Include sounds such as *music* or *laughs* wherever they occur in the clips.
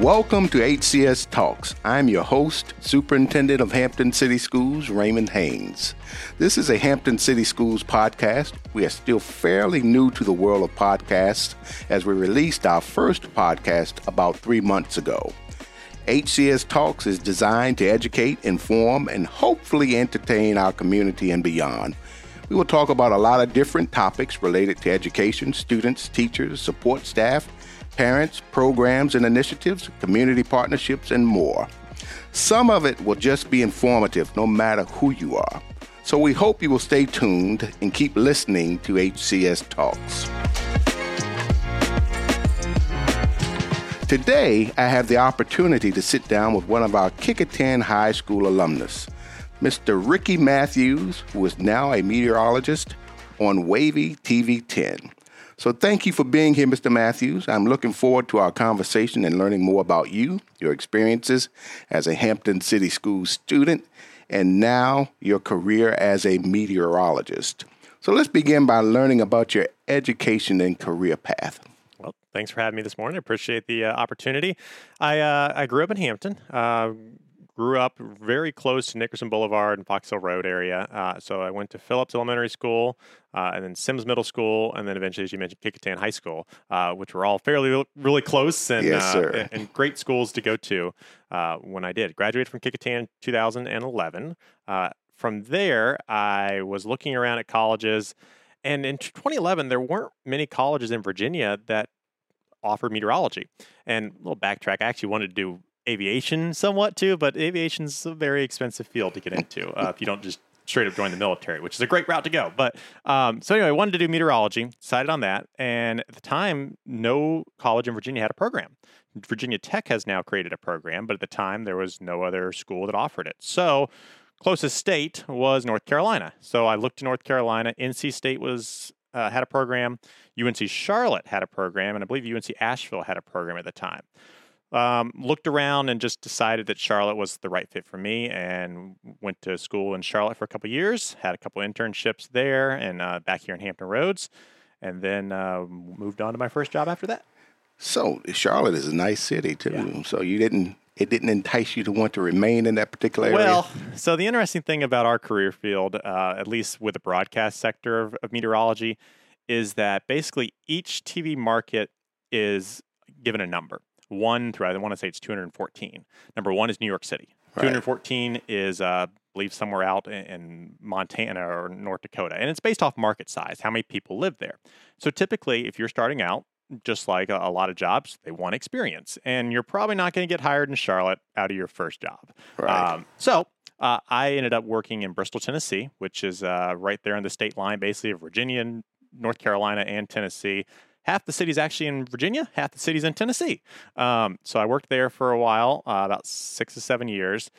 Welcome to HCS Talks. I'm your host, Superintendent of Hampton City Schools, Raymond Haynes. This is a Hampton City Schools podcast. We are still fairly new to the world of podcasts as we released our first podcast about three months ago. HCS Talks is designed to educate, inform, and hopefully entertain our community and beyond. We will talk about a lot of different topics related to education, students, teachers, support staff, parents, programs and initiatives, community partnerships, and more. Some of it will just be informative no matter who you are. So we hope you will stay tuned and keep listening to HCS Talks. Today, I have the opportunity to sit down with one of our Kecoughtan High School alumnus, Mr. Ricky Matthews, who is now a meteorologist on Wavy TV 10. So thank you for being here, Mr. Matthews. I'm looking forward to our conversation and learning more about you, your experiences as a Hampton City School student, and now your career as a meteorologist. So let's begin by learning about your education and career path. Well, thanks for having me this morning. I appreciate the uh, opportunity. I uh, I grew up in Hampton. Uh, grew up very close to Nickerson Boulevard and Fox Hill Road area. Uh, so I went to Phillips Elementary School, uh, and then Sims Middle School, and then eventually, as you mentioned, Kecoughtan High School, uh, which were all fairly really close and yes, uh, and great schools to go to. Uh, when I did graduated from Kecoughtan 2011. Uh, from there, I was looking around at colleges, and in 2011, there weren't many colleges in Virginia that offered meteorology. And a little backtrack, I actually wanted to do aviation somewhat too, but aviation's a very expensive field to get into uh, if you don't just straight up join the military, which is a great route to go. But um, so anyway, I wanted to do meteorology, decided on that, and at the time, no college in Virginia had a program. Virginia Tech has now created a program, but at the time, there was no other school that offered it. So closest state was North Carolina. So I looked to North Carolina. NC State was uh, had a program. UNC Charlotte had a program, and I believe UNC Asheville had a program at the time um, looked around and just decided that Charlotte was the right fit for me and went to school in Charlotte for a couple years, had a couple internships there and uh, back here in Hampton Roads, and then uh, moved on to my first job after that. So Charlotte is a nice city too. Yeah. So you didn't it didn't entice you to want to remain in that particular area? Well, so the interesting thing about our career field, uh, at least with the broadcast sector of, of meteorology, is that basically each TV market is given a number one through I want to say it's 214. Number one is New York City. Right. 214 is, uh, I believe, somewhere out in Montana or North Dakota, and it's based off market size, how many people live there. So typically, if you're starting out, just like a, a lot of jobs, they want experience, and you're probably not going to get hired in Charlotte out of your first job. Right. Um, so uh, I ended up working in Bristol, Tennessee, which is uh, right there on the state line, basically of Virginia, North Carolina, and Tennessee half the city's actually in Virginia, half the city's in Tennessee. Um, so I worked there for a while, uh, about six to seven years.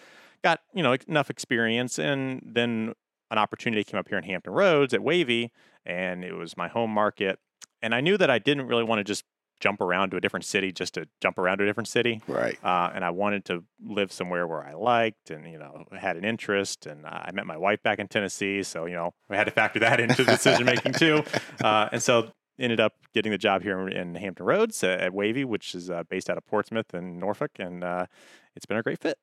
Got you know enough experience, and then an opportunity came up here in Hampton Roads at Wavy, and it was my home market. And I knew that I didn't really want to just jump around to a different city just to jump around to a different city. Right. Uh, and I wanted to live somewhere where I liked and, you know, had an interest. And I met my wife back in Tennessee. So, you know, I had to factor that into the decision making too. *laughs* Uh, and so ended up getting the job here in Hampton Roads at Wavy, which is uh, based out of Portsmouth and Norfolk, and uh, it's been a great fit.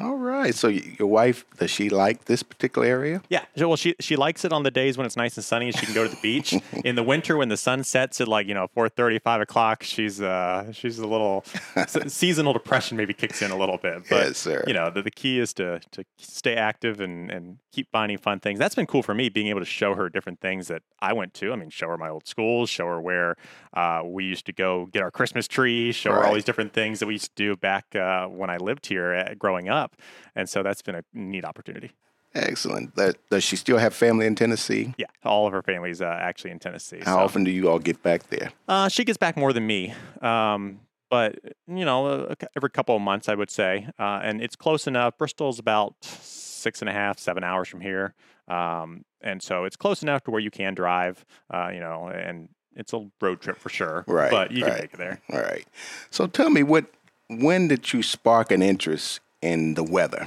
All right. So your wife does she like this particular area? Yeah. Well, she she likes it on the days when it's nice and sunny and she can go to the beach. *laughs* In the winter, when the sun sets at like you know four thirty, five o'clock, she's uh she's a little *laughs* seasonal depression maybe kicks in a little bit. But yes, sir. you know the, the key is to to stay active and and keep finding fun things. That's been cool for me being able to show her different things that I went to. I mean, show her my old schools, show her where uh, we used to go get our Christmas tree, show right. her all these different things that we used to do back uh, when I lived here uh, growing up. And so that's been a neat opportunity. Excellent. That, does she still have family in Tennessee? Yeah, all of her family's uh, actually in Tennessee. How so. often do you all get back there? Uh, she gets back more than me. Um, but, you know, every couple of months, I would say. Uh, and it's close enough. Bristol's about six and a half, seven hours from here. Um, and so it's close enough to where you can drive, uh, you know, and it's a road trip for sure. Right. But you right, can make it there. All right. So tell me, what, when did you spark an interest in the weather?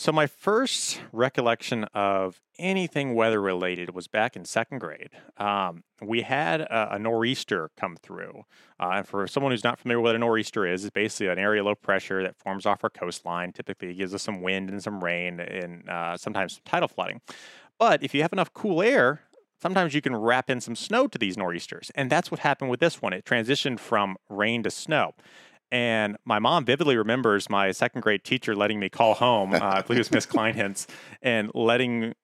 So my first recollection of anything weather related was back in second grade. Um, we had a, a, nor'easter come through. Uh, and for someone who's not familiar with what a nor'easter is, it's basically an area low pressure that forms off our coastline. Typically, it gives us some wind and some rain and uh, sometimes tidal flooding. But if you have enough cool air, sometimes you can wrap in some snow to these nor'easters. And that's what happened with this one. It transitioned from rain to snow. And my mom vividly remembers my second grade teacher letting me call home. Uh, I believe it was Miss *laughs* Kleinhens, and letting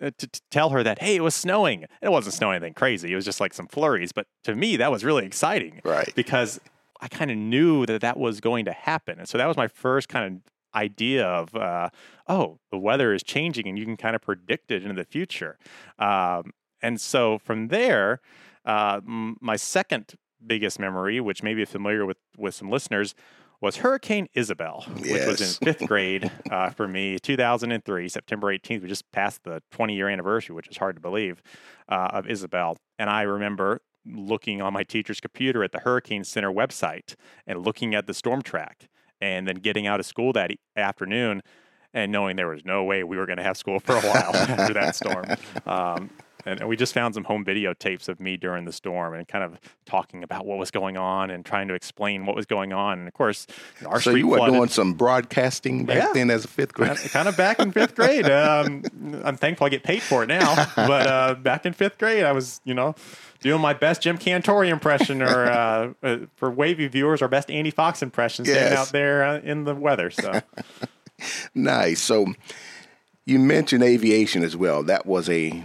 uh, to, to, tell her that hey, it was snowing. It wasn't snowing anything crazy. It was just like some flurries. But to me, that was really exciting, right? Because I kind of knew that that was going to happen, and so that was my first kind of idea of uh, oh, the weather is changing, and you can kind of predict it into the future. Um, and so from there, uh, my second biggest memory, which may be familiar with with some listeners, was Hurricane Isabel, yes. which was in fifth grade *laughs* uh, for me, 2003, September 18th. We just passed the 20 year anniversary, which is hard to believe, uh, of Isabel. And I remember looking on my teacher's computer at the Hurricane Center website and looking at the storm track, and then getting out of school that afternoon and knowing there was no way we were going to have school for a while *laughs* after that storm. Um, and we just found some home videotapes of me during the storm and kind of talking about what was going on and trying to explain what was going on. And of course, our so you were flooded. doing some broadcasting back yeah. then as a fifth grade, kind of back in fifth grade. *laughs* Um, I'm thankful I get paid for it now, but uh, back in fifth grade, I was you know doing my best Jim Cantore impression, or *laughs* uh, uh, for wavy viewers, our best Andy Fox impression, yes. standing out there uh, in the weather. So *laughs* nice. So you mentioned aviation as well. That was a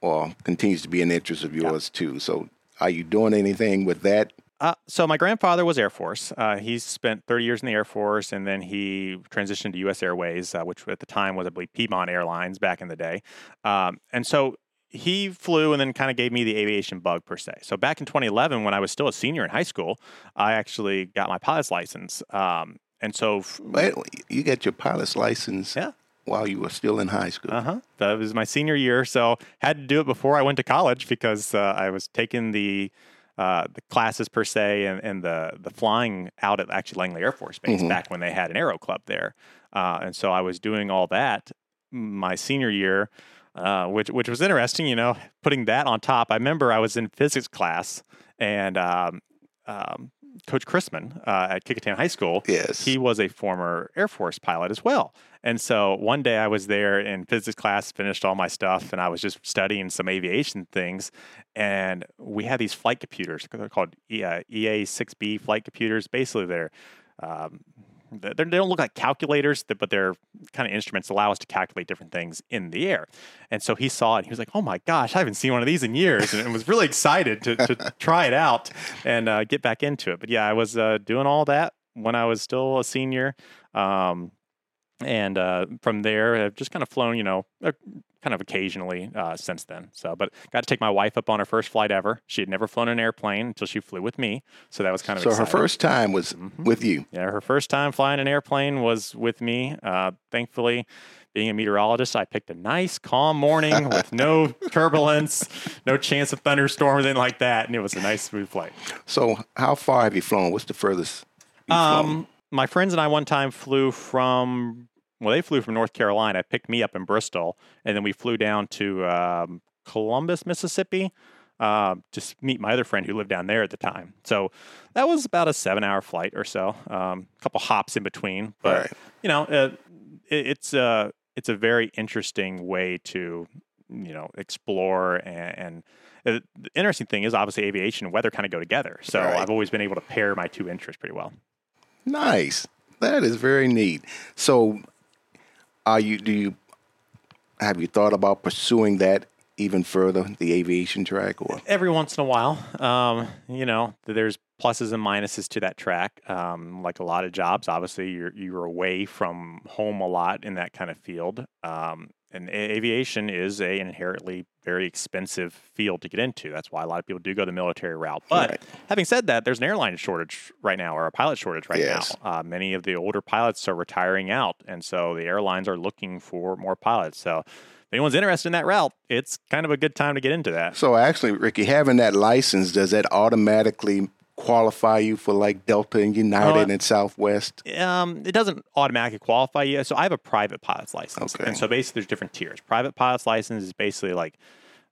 or continues to be an interest of yours yeah. too. So, are you doing anything with that? Uh, so my grandfather was Air Force. Uh, he spent 30 years in the Air Force, and then he transitioned to U.S. Airways, uh, which at the time was, I believe, Piedmont Airlines back in the day. Um, and so he flew and then kind of gave me the aviation bug per se. So back in 2011, when I was still a senior in high school, I actually got my pilot's license. Um, and so, f- Wait, you got your pilot's license? Yeah while you were still in high school. Uh huh. That was my senior year, so had to do it before I went to college because uh, I was taking the uh, the classes per se and, and, the the flying out at actually Langley Air Force Base mm-hmm. back when they had an aero club there, uh, and so I was doing all that my senior year. Uh, which which was interesting, you know, putting that on top. I remember I was in physics class, and um, um, Coach Chrisman uh, at Kecoughtan High School, yes, he was a former Air Force pilot as well. And so one day I was there in physics class, finished all my stuff, and I was just studying some aviation things. And we had these flight computers. They're called E6B flight computers. Basically, they're um, they don't look like calculators, but they're kind of instruments that allow us to calculate different things in the air. And so he saw it. And he was like, "Oh my gosh, I haven't seen one of these in years," and was really excited to, to *laughs* try it out and uh, get back into it. But yeah, I was uh, doing all that when I was still a senior. Um, and uh, from there, I've just kind of flown, you know, kind of occasionally uh, since then. So, but got to take my wife up on her first flight ever. She had never flown an airplane until she flew with me, so that was kind of so. Exciting. Her first time was mm-hmm. with you. Yeah, her first time flying an airplane was with me. Uh, thankfully, being a meteorologist, I picked a nice, calm morning *laughs* with no turbulence, no chance of thunderstorm, anything like that, and it was a nice, smooth flight. So, how far have you flown? What's the furthest? Um, my friends and I one time flew from well, they flew from North Carolina, picked me up in Bristol, and then we flew down to um, Columbus, Mississippi, uh, to meet my other friend who lived down there at the time. So that was about a seven-hour flight or so, um, a couple hops in between. But right. you know, uh, it, it's a uh, it's a very interesting way to you know explore and, and uh, the interesting thing is obviously aviation and weather kind of go together. So right. I've always been able to pair my two interests pretty well. Nice. That is very neat. So are you do you have you thought about pursuing that even further, the aviation track, or every once in a while? Um, you know, there's pluses and minuses to that track. Um, like a lot of jobs, obviously, you're you're away from home a lot in that kind of field. Um, and aviation is a, an inherently very expensive field to get into. That's why a lot of people do go the military route. But right. having said that, there's an airline shortage right now, or a pilot shortage right yes. now. Uh, many of the older pilots are retiring out, and so the airlines are looking for more pilots. So if anyone's interested in that route, it's kind of a good time to get into that. So actually, Ricky, having that license does that automatically qualify you for like Delta and United Uh, and Southwest? Um, it doesn't automatically qualify you. So I have a private pilot's license, Okay. and so basically there's different tiers. Private pilot's license is basically like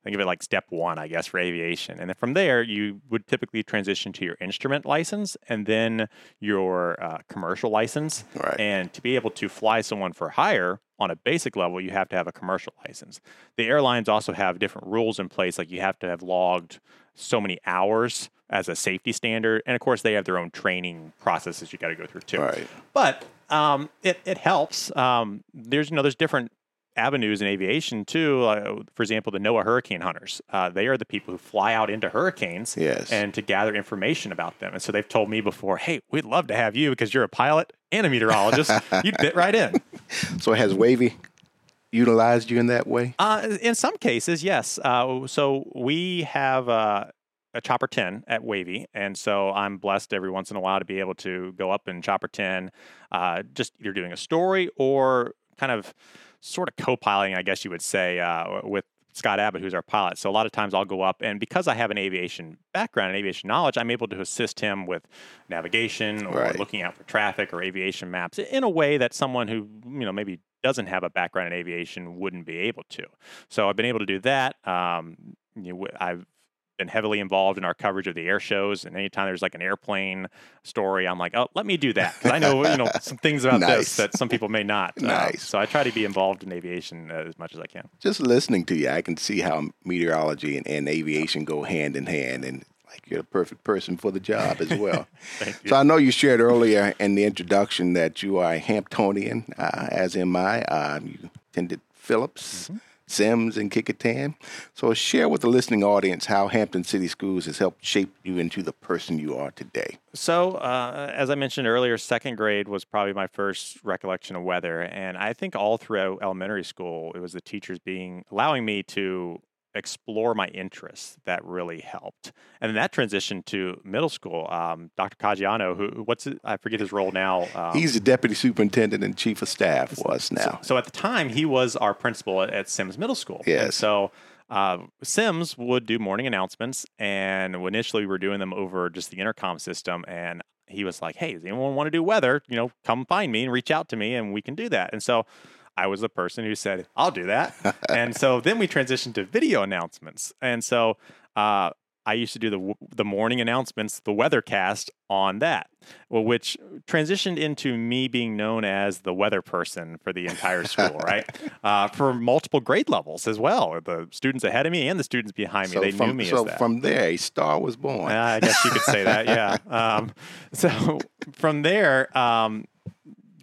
think of it like step one, I guess, for aviation, and then from there you would typically transition to your instrument license and then your uh, commercial license. Right. And to be able to fly someone for hire on a basic level, you have to have a commercial license. The airlines also have different rules in place, like you have to have logged so many hours as a safety standard, and of course they have their own training processes you got to go through too. Right. But um, it it helps. Um, there's you know there's different avenues in aviation too. Uh, for example, the NOAA hurricane hunters. Uh, they are the people who fly out into hurricanes Yes. and to gather information about them. And so they've told me before, hey, we'd love to have you because you're a pilot and a meteorologist. *laughs* You'd fit right in. So it has Wavy utilized you in that way? Uh, in some cases, yes. Uh, so we have uh, a Chopper 10 at Wavy, and so I'm blessed every once in a while to be able to go up in Chopper 10, uh, just either doing a story or kind of sort of co-piloting, I guess you would say, uh, with Scott Abbott, who's our pilot. So a lot of times I'll go up, and because I have an aviation background and aviation knowledge, I'm able to assist him with navigation or Right. looking out for traffic or aviation maps in a way that someone who you know maybe doesn't have a background in aviation wouldn't be able to. So I've been able to do that. Um, you know, I've been heavily involved in our coverage of the air shows, and anytime there's like an airplane story, I'm like, oh, let me do that because I know you know some things about Nice. this that some people may not. Uh, Nice. so I try to be involved in aviation uh, as much as I can. Just listening to you, I can see how meteorology and, and aviation go hand in hand, and like you're the perfect person for the job as well. *laughs* Thank you. so I know you shared earlier in the introduction that you are a Hamptonian, uh, as am I. Um, you attended Phillips. Mm-hmm. Sims and Kecoughtan. So share with the listening audience how Hampton City Schools has helped shape you into the person you are today. So, uh, as I mentioned earlier, second grade was probably my first recollection of weather, and I think all throughout elementary school, it was the teachers being allowing me to explore my interests that really helped, and then that transitioned to middle school. Um, Dr. Caggiano, who what's it, I forget his role now. Um, He's the deputy superintendent and chief of staff was now. so at the time, he was our principal at, at Sims Middle School. And so uh, Sims would do morning announcements, and initially we were doing them over just the intercom system. And he was like, "Hey, does anyone want to do weather? You know, come find me and reach out to me, and we can do that." And so. I was the person who said, I'll do that. *laughs* and so then we transitioned to video announcements. And so uh, I used to do the w- the morning announcements, the weathercast on that, well, which transitioned into me being known as the weather person for the entire school, right? *laughs* Uh, for multiple grade levels as well. The students ahead of me and the students behind me, So they from, knew me so as that. from there, a star was born. Uh, I guess you could say that, yeah. *laughs* Um, so from there, um,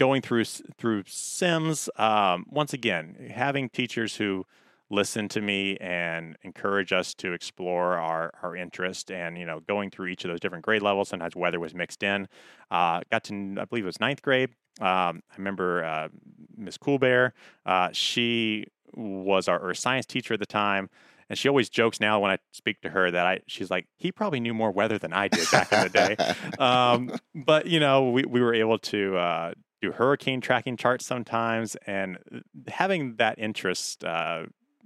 going through through Sims, um, once again, having teachers who listen to me and encourage us to explore our, our interest and you know going through each of those different grade levels sometimes weather was mixed in uh, got to i believe it was ninth grade um, i remember uh, miss coolbear uh, she was our earth science teacher at the time and she always jokes now when I speak to her that I she's like he probably knew more weather than I did back in the day. *laughs* Um, but you know we, we were able to uh, do hurricane tracking charts sometimes, and uh, having that interest uh,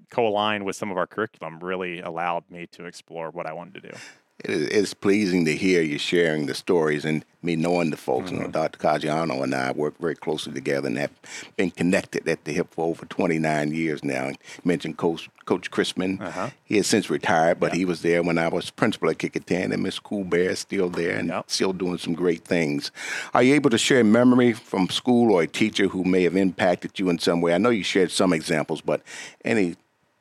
co-align with some of our curriculum really allowed me to explore what I wanted to do. It is, it's pleasing to hear you sharing the stories and me knowing the folks. Mm-hmm. You know, Dr. Caggiano and I work very closely together and have been connected at the hip for over 29 years now. You mentioned Coach, Coach Chrisman. Uh-huh. He has since retired, but he was there when I was principal at Kecoughtan, and Miss Coolbear is still there and Yep. still doing some great things. Are you able to share a memory from school or a teacher who may have impacted you in some way? I know you shared some examples, but any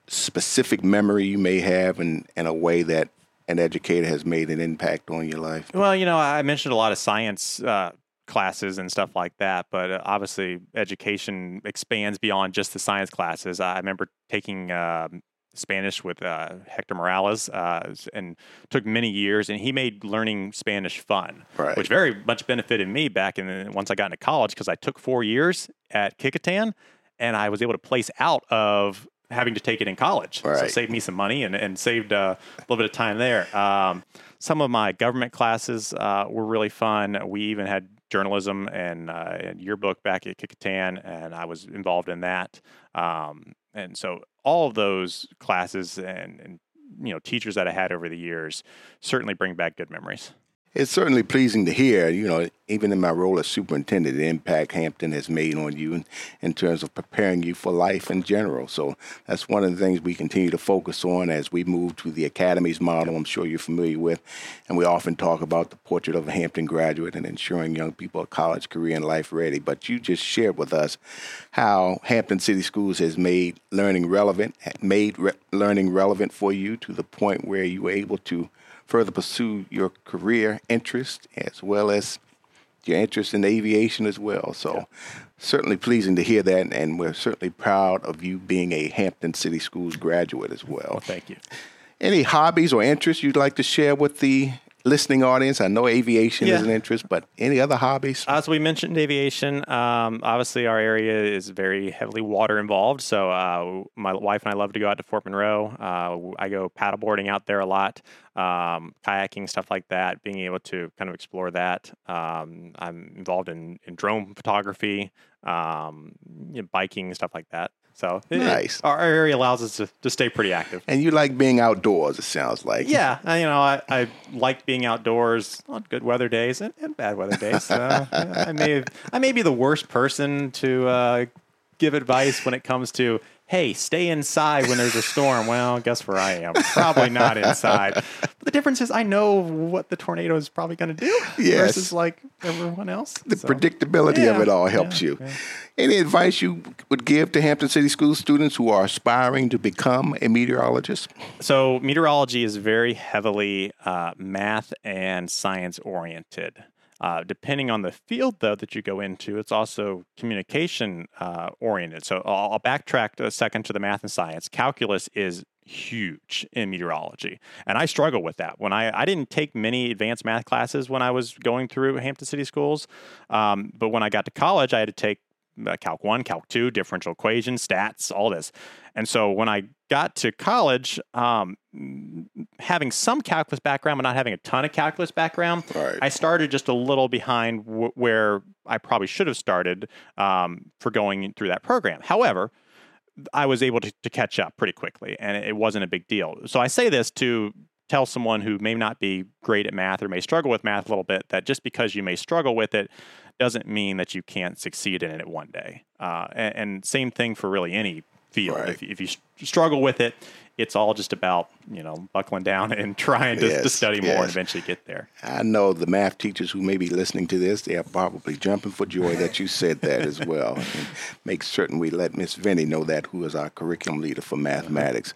specific memory you may have in, in a way that an educator has made an impact on your life? Well, you know, I mentioned a lot of science uh, classes and stuff like that, but uh, obviously, education expands beyond just the science classes. I remember taking um, Spanish with uh, Hector Morales, uh, and took many years, and he made learning Spanish fun, Right. which very much benefited me back in the, once I got into college because I took four years at Kecoughtan, and I was able to place out of having to take it in college. So Right. it saved me some money and, and saved uh, a little bit of time there. Um, some of my government classes uh, were really fun. We even had journalism and, uh, and yearbook back at Kecoughtan, and I was involved in that. Um, and so all of those classes and, and you know teachers that I had over the years certainly bring back good memories. It's certainly pleasing to hear, you know, even in my role as superintendent, the impact Hampton has made on you in, in terms of preparing you for life in general. So that's one of the things we continue to focus on as we move to the academies model, I'm sure you're familiar with. And we often talk about the portrait of a Hampton graduate and ensuring young people a college career and life ready. But you just shared with us how Hampton City Schools has made learning relevant, made re- learning relevant for you to the point where you were able to further pursue your career interest as well as your interest in aviation as well. So, yeah. certainly pleasing to hear that, and we're certainly proud of you being a Hampton City Schools graduate as well. well thank you. Any hobbies or interests you'd like to share with the listening audience? I know aviation yeah. is an interest, but any other hobbies? As we mentioned, aviation. Um, obviously, our area is very heavily water involved. So, uh, my wife and I love to go out to Fort Monroe. Uh, I go paddleboarding out there a lot, um, kayaking, stuff like that. Being able to kind of explore that. Um, I'm involved in, in drone photography, um, you know, biking, stuff like that. So nice. It, our area allows us to, to stay pretty active. And you like being outdoors, it sounds like. Yeah, you know, I, I like being outdoors on good weather days and, and bad weather days. Uh, I may I may be the worst person to uh, give advice when it comes to hey, stay inside when there's a storm. Well, guess where I am? Probably not inside. But the difference is I know what the tornado is probably going to do yes. versus like everyone else. The so, predictability yeah, of it all helps yeah, you. Yeah. Any advice you would give to Hampton City School students who are aspiring to become a meteorologist? So, meteorology is very heavily uh, math and science oriented. Uh, depending on the field, though, that you go into, it's also communication uh, oriented. So I'll, I'll, backtrack a second to the math and science. Calculus is huge in meteorology, and I struggle with that. When I I didn't take many advanced math classes when I was going through Hampton City Schools, um, but when I got to college, I had to take Calc 1, Calc 2, differential equations, stats, all this. And so when I got to college, um, having some calculus background, but not having a ton of calculus background, right. I started just a little behind w- where I probably should have started um, for going through that program. However, I was able to, to catch up pretty quickly, and it wasn't a big deal. So I say this to tell someone who may not be great at math or may struggle with math a little bit that just because you may struggle with it doesn't mean that you can't succeed in it one day. Uh, and, and, same thing for really any field. Right. If, if you struggle with it, it's all just about you know buckling down and *laughs* trying to, yes, to study more yes. and eventually get there. I know the math teachers who may be listening to this; they are probably jumping for joy that you said that as *laughs* well. And make certain we let Miss Vinnie know that, who is our curriculum leader for mathematics.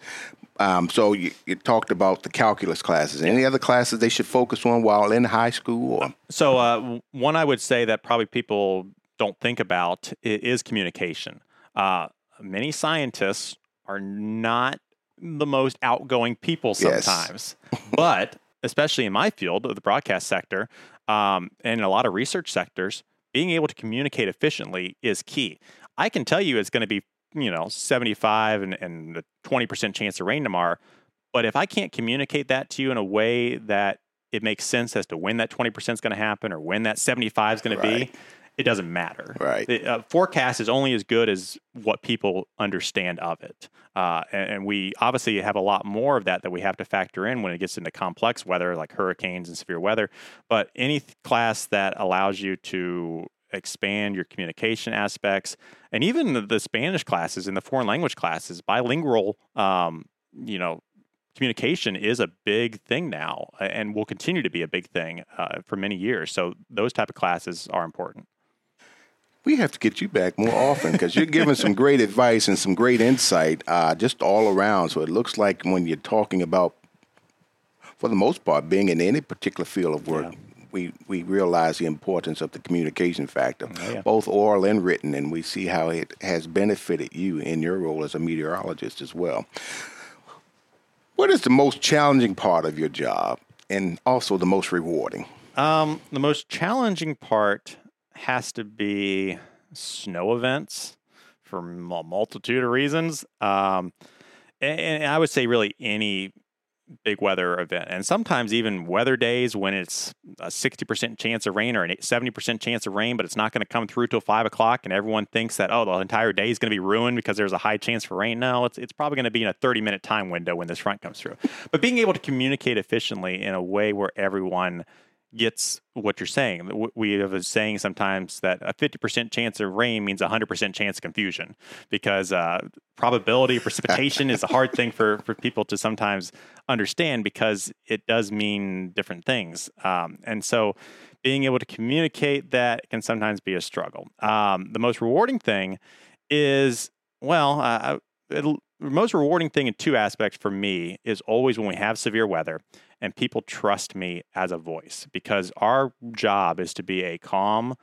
Um, so you, you, talked about the calculus classes. Any other classes they should focus on while in high school? Or? So uh, one I would say that probably people don't think about is communication. Uh, many scientists are not the most outgoing people sometimes, yes. *laughs* but especially in my field of the broadcast sector um, and in a lot of research sectors, being able to communicate efficiently is key. I can tell you it's going to be you know, 75 and, and a 20% chance of rain tomorrow. But if I can't communicate that to you in a way that it makes sense as to when that 20% is going to happen or when that 75 is going right. to be, it doesn't matter. Right. The uh, forecast is only as good as what people understand of it. Uh, and, and, we obviously have a lot more of that that we have to factor in when it gets into complex weather like hurricanes and severe weather. But any class that allows you to expand your communication aspects and even the Spanish classes and the foreign language classes, bilingual, um, you know, communication is a big thing now and will continue to be a big thing uh, for many years. So those type of classes are important. We have to get you back more often because you're giving some great advice and some great insight uh, just all around. So it looks like when you're talking about, for the most part, being in any particular field of work, yeah we, we realize the importance of the communication factor, oh, yeah. both oral and written, and we see how it has benefited you in your role as a meteorologist as well. What is the most challenging part of your job and also the most rewarding? Um, the most challenging part has to be snow events for a multitude of reasons. Um, and, and I would say really any big weather event. And sometimes even weather days when it's a 60% chance of rain or a 70% chance of rain, but it's not going to come through till five o'clock and everyone thinks that, oh, the entire day is going to be ruined because there's a high chance for rain. No, it's, it's probably going to be in a 30 minute time window when this front comes through. But being able to communicate efficiently in a way where everyone gets what you're saying. We have a saying sometimes that a 50% chance of rain means a 100% chance of confusion because uh, probability *laughs* precipitation is a hard thing for, for people to sometimes understand because it does mean different things. Um, and so being able to communicate that can sometimes be a struggle. Um, the most rewarding thing is, well, uh, most rewarding thing in two aspects for me is always when we have severe weather and people trust me as a voice because our job is to be a calm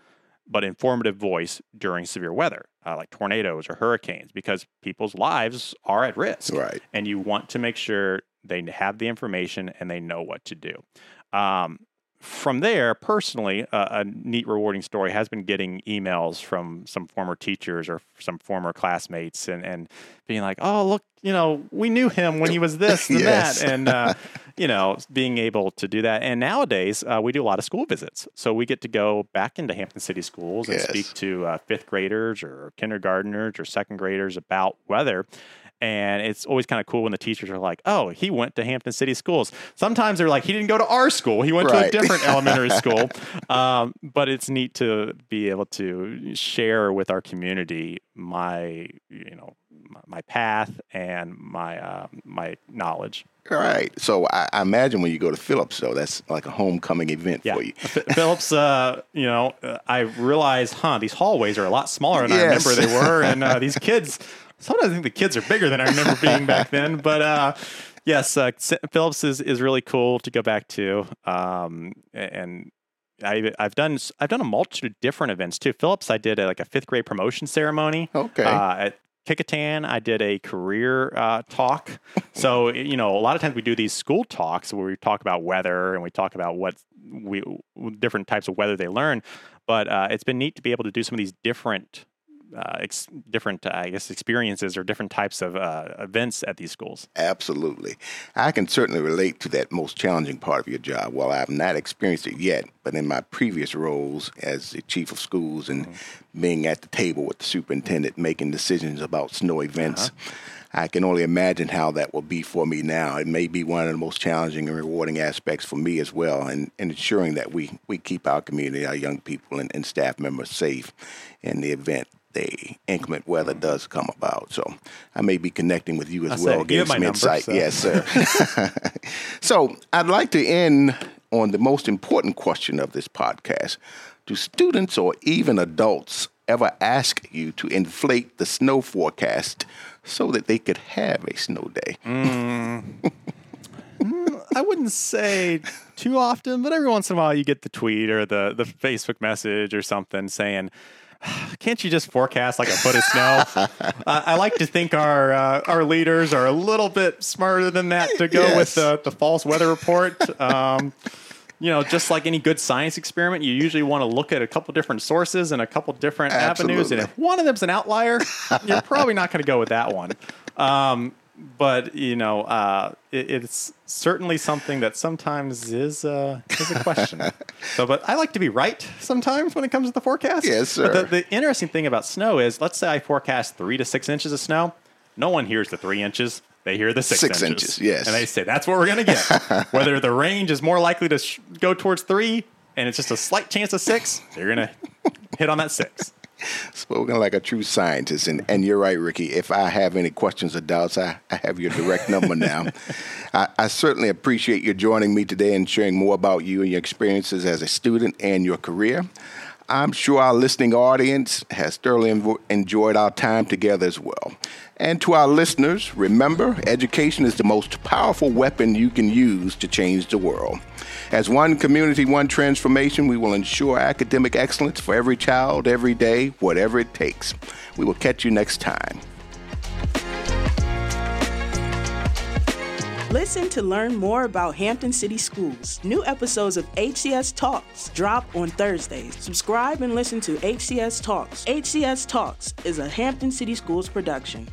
but informative voice during severe weather, uh, like tornadoes or hurricanes, because people's lives are at risk. Right. And you want to make sure they have the information and they know what to do. Um, from there, personally, uh, a neat, rewarding story has been getting emails from some former teachers or some former classmates, and and being like, "Oh, look, you know, we knew him when he was this *laughs* and yes. that," and uh, you know, being able to do that. And nowadays, uh, we do a lot of school visits, so we get to go back into Hampton City schools and yes. speak to uh, fifth graders or kindergartners or second graders about weather. And it's always kind of cool when the teachers are like, oh, he went to Hampton City schools. Sometimes they're like, he didn't go to our school. He went right. to a different *laughs* elementary school. Um, but it's neat to be able to share with our community my, you know, my path and my uh, my knowledge. All right. So I, I, imagine when you go to Phillips, though, that's like a homecoming event yeah. for you. Phillips, uh, you know, uh, I realized, huh, these hallways are a lot smaller than yes. I remember they were, and uh, these kids sometimes I think the kids are bigger than I remember being back then. But uh, yes, uh, Phillips is, is really cool to go back to. Um, and I, I've done I've done a multitude of different events too. Phillips, I did a, like a fifth grade promotion ceremony. Okay. Uh, at Kecoughtan, I did a career uh, talk. so you know, a lot of times we do these school talks where we talk about weather and we talk about what we different types of weather they learn. But uh, it's been neat to be able to do some of these different uh, ex- different, I guess, experiences or different types of uh, events at these schools. Absolutely. I can certainly relate to that most challenging part of your job. Well, I've not experienced it yet, but in my previous roles as the chief of schools and mm-hmm. being at the table with the superintendent making decisions about snow events. Uh-huh. I can only imagine how that will be for me now. It may be one of the most challenging and rewarding aspects for me as well, and, and ensuring that we, we keep our community, our young people, and, and staff members safe in the event the inclement weather does come about. So I may be connecting with you as I well, some number, insight. So. Yes, sir. *laughs* so I'd like to end on the most important question of this podcast. Do students or even adults ever ask you to inflate the snow forecast so that they could have a snow day? Mm. *laughs* mm I wouldn't say too often, but every once in a while you get the tweet or the, the Facebook message or something saying, *sighs* can't you just forecast like a foot of snow? *laughs* uh, I like to think our uh, our leaders are a little bit smarter than that to go yes. with the, the false weather report. Um, you know, just like any good science experiment, you usually want to look at a couple different sources and a couple different Absolutely. avenues. And if one of them's an outlier, you're probably not going to go with that one. Um, but you know, uh, it, it's certainly something that sometimes is uh, is a question. *laughs* so, but I like to be right sometimes when it comes to the forecast. Yes, sir. But the, the interesting thing about snow is, let's say I forecast three to six inches of snow. No one hears the three inches. They hear the six, six inches. inches. Yes, and they say that's what we're going to get. *laughs* Whether the range is more likely to sh- go towards three, and it's just a slight chance of six, they're going to hit on that six. Spoken like a true scientist. And, and you're right, Ricky. If I have any questions or doubts, I, I have your direct number now. I, I, certainly appreciate you joining me today and sharing more about you and your experiences as a student and your career. I'm sure our listening audience has thoroughly enjoyed our time together as well. And to our listeners, remember, education is the most powerful weapon you can use to change the world. As one community, one transformation, we will ensure academic excellence for every child, every day, whatever it takes. We will catch you next time. Listen to learn more about Hampton City Schools. New episodes of HCS Talks drop on Thursdays. Subscribe and listen to HCS Talks. HCS Talks is a Hampton City Schools production.